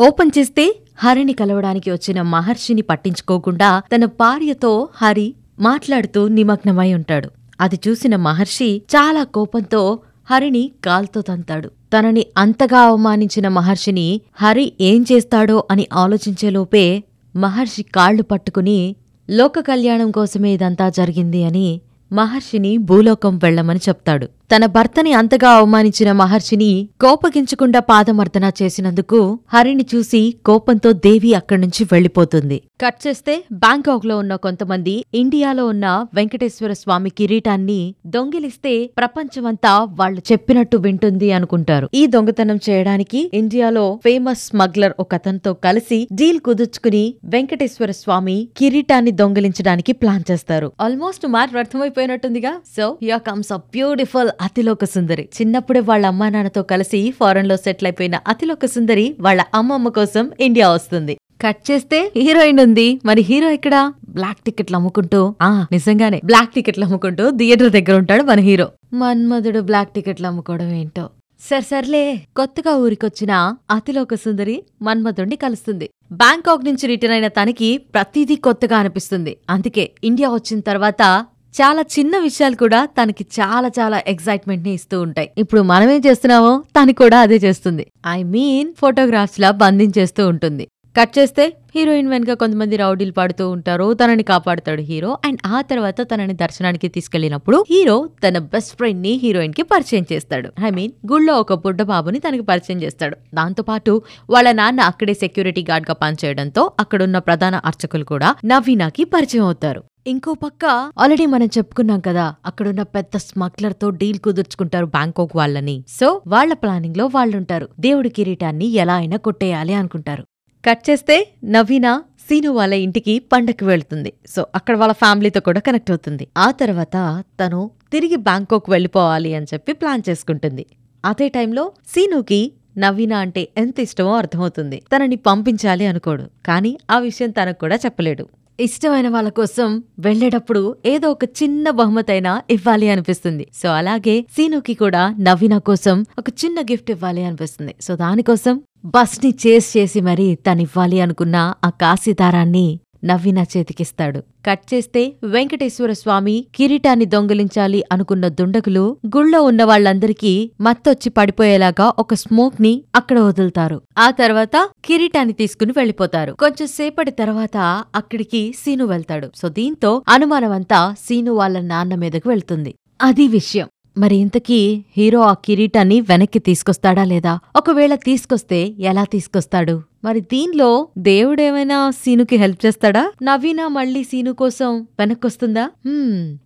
Open చేస్తే హరిని కలవడానికి వచ్చిన మహర్షిని పట్టించుకోకుండా తన భార్యతో హరి మాట్లాడుతూ నిమగ్నమై ఉంటాడు. అది చూసిన మహర్షి చాలా కోపంతో హరిని కాల్తో తంతాడు. తనని అంతగా అవమానించిన మహర్షిని హరి ఏం చేస్తాడో అని ఆలోచించేలోపే మహర్షి కాళ్ళు పట్టుకుని లోక కళ్యాణం కోసమే ఇదంతా జరిగింది అని మహర్షిని భూలోకం వెళ్ళమని చెప్తాడు. తన భర్తని అంతగా అవమానించిన మహర్షిని కోపగించకుండా పాదమర్దన చేసినందుకు హరిని చూసి కోపంతో దేవి అక్కడి నుంచి వెళ్ళిపోతుంది కట్ చేస్తే బ్యాంకాక్లో ఉన్న కొంతమంది ఇండియాలో ఉన్న వెంకటేశ్వర స్వామి కిరీటాన్ని దొంగిలిస్తే ప్రపంచమంతా వాళ్ళు చెప్పినట్టు వింటుంది అనుకుంటారు. ఈ దొంగతనం చేయడానికి ఇండియాలో ఫేమస్ స్మగ్లర్ ఒక అతనితో కలిసి డీల్ కుదుర్చుకుని వెంకటేశ్వర స్వామి కిరీటాన్ని దొంగిలించడానికి ప్లాన్ చేస్తారు. Almost matter అర్థమైపోయినట్టుందిగా so yeah comes a beautiful అతిలోక సుందరి. చిన్నప్పుడే వాళ్ళ అమ్మా నాన్నతో కలిసి ఫారెన్లో సెటిల్ అయిపోయిన అతిలోక సుందరి వాళ్ళ అమ్మమ్మ కోసం ఇండియా వస్తుంది. కట్ చేస్తే హీరోయిన్ ఉంది. మరి హీరో ఇక్కడ బ్లాక్ టికెట్లు అమ్ముకుంటూ. ఆ నిజంగానే బ్లాక్ టికెట్లు అమ్ముకుంటూ థియేటర్ దగ్గర ఉంటాడు మన హీరో. మన్మధుడు బ్లాక్ టికెట్లు అమ్ముకోవడం ఏంటో. సర్ సర్లే. కొత్తగా ఊరికొచ్చిన అతిలోక సుందరి మన్మధుడిని కలుస్తుంది. బ్యాంకాక్ నుంచి రిటర్న్ అయిన తనకి ప్రతిదీ కొత్తగా అనిపిస్తుంది. అందుకే ఇండియా వచ్చిన తర్వాత చాలా చిన్న విషయాలు కూడా తనకి చాలా చాలా ఎక్సైట్మెంట్ని ఇస్తూ ఉంటాయి. ఇప్పుడు మనమేం చేస్తున్నామో తను కూడా అదే చేస్తుంది. ఐ మీన్ ఫోటోగ్రాఫ్స్ లా బంధించేస్తూ ఉంటుంది. కట్ చేస్తే హీరోయిన్ వెనుక కొంతమంది రౌడీలు పాడుతూ ఉంటారు. తనని కాపాడుతాడు హీరో అండ్ ఆ తర్వాత తనని దర్శనానికి తీసుకెళ్ళినప్పుడు హీరో తన బెస్ట్ ఫ్రెండ్ని హీరోయిన్కి పరిచయం చేస్తాడు. ఐ మీన్ గుళ్ళో ఒక బుడ్డ బాబుని తనకి పరిచయం చేస్తాడు. దాంతో పాటు వాళ్ళ నాన్న అక్కడే సెక్యూరిటీ గార్డ్గా పనిచేయడంతో అక్కడున్న ప్రధాన అర్చకులు కూడా నవీనాకి పరిచయం అవుతారు. ఇంకో పక్క ఆల్రెడీ మనం చెప్పుకున్నాం కదా అక్కడున్న పెద్ద స్మగ్లర్తో డీల్ కుదుర్చుకుంటారు బ్యాంకాక్ వాళ్ళని. సో వాళ్ళ ప్లానింగ్లో వాళ్ళుంటారు. దేవుడి కిరీటాన్ని ఎలా అయినా కొట్టేయాలి అనుకుంటారు. కట్ చేస్తే నవీన సీను వాళ్ళ ఇంటికి పండక్కి వెళ్తుంది. సో అక్కడ వాళ్ళ ఫ్యామిలీతో కూడా కనెక్ట్ అవుతుంది. ఆ తర్వాత తను తిరిగి బ్యాంకాక్ వెళ్ళిపోవాలి అని చెప్పి ప్లాన్ చేసుకుంటుంది. అదే టైంలో సీనుకి నవీన అంటే ఎంత ఇష్టమో అర్థమవుతుంది. తనని పంపించాలి అనుకోడు. కానీ ఆ విషయం తనకు కూడా చెప్పలేడు. ఇష్టమైన వాళ్ళ కోసం వెళ్ళేటప్పుడు ఏదో ఒక చిన్న బహుమతైనా ఇవ్వాలి అనిపిస్తుంది. సో అలాగే సీనుకి కూడా నవీన కోసం ఒక చిన్న గిఫ్ట్ ఇవ్వాలి అనిపిస్తుంది. సో దానికోసం బస్ని చేస్ చేసి మరీ తనివ్వాలి అనుకున్న ఆ కాశీదారాన్ని నవీన చేతికిస్తాడు. కట్ చేస్తే వెంకటేశ్వర స్వామి కిరీటాన్ని దొంగిలించాలి అనుకున్న దుండగులు గుళ్ళో ఉన్న వాళ్ళందరికీ మత్తొచ్చి పడిపోయేలాగా ఒక స్మోక్ని అక్కడ వదులుతారు. ఆ తర్వాత కిరీటాన్ని తీసుకుని వెళ్ళిపోతారు కొంచెం సేపటి తర్వాత అక్కడికి సీను వెళ్తాడు. సో దీంతో అనుమానమంతా సీను వాళ్ళ నాన్న మీదకు వెళ్తుంది. అది విషయం. మరి ఇంతకీ హీరో ఆ కిరీటాన్ని వెనక్కి తీసుకొస్తాడా లేదా? ఒకవేళ తీసుకొస్తే ఎలా తీసుకొస్తాడు? మరి దీనిలో దేవుడేమైనా సీనుకి హెల్ప్ చేస్తాడా? నవీనా మళ్ళీ సీను కోసం వెనక్కొస్తుందా?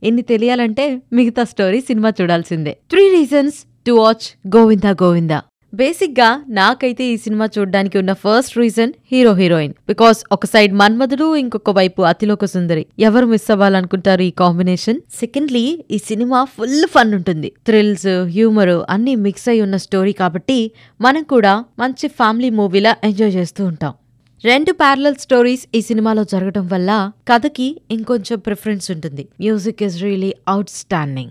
ఎన్ని తెలియాలంటే మిగతా స్టోరీ సినిమా చూడాల్సిందే. Three reasons to watch Govinda Govinda. బేసిక్గా నాకైతే ఈ సినిమా చూడడానికి ఉన్న first reason hero heroine. Because ఒక సైడ్ మన్మధుడు ఇంకొక వైపు అతిలోక సుందరి. ఎవరు మిస్ అవ్వాలనుకుంటారు ఈ కాంబినేషన్? సెకండ్లీ ఈ సినిమా ఫుల్ ఫన్ ఉంటుంది. థ్రిల్స్ హ్యూమర్ అన్ని మిక్స్ అయి ఉన్న స్టోరీ కాబట్టి మనం కూడా మంచి ఫ్యామిలీ మూవీలా ఎంజాయ్ చేస్తూ ఉంటాం. రెండు ప్యారలల్ స్టోరీస్ ఈ సినిమాలో జరగడం వల్ల కథకి ఇంకొంచెం ప్రిఫరెన్స్ ఉంటుంది. Music is really outstanding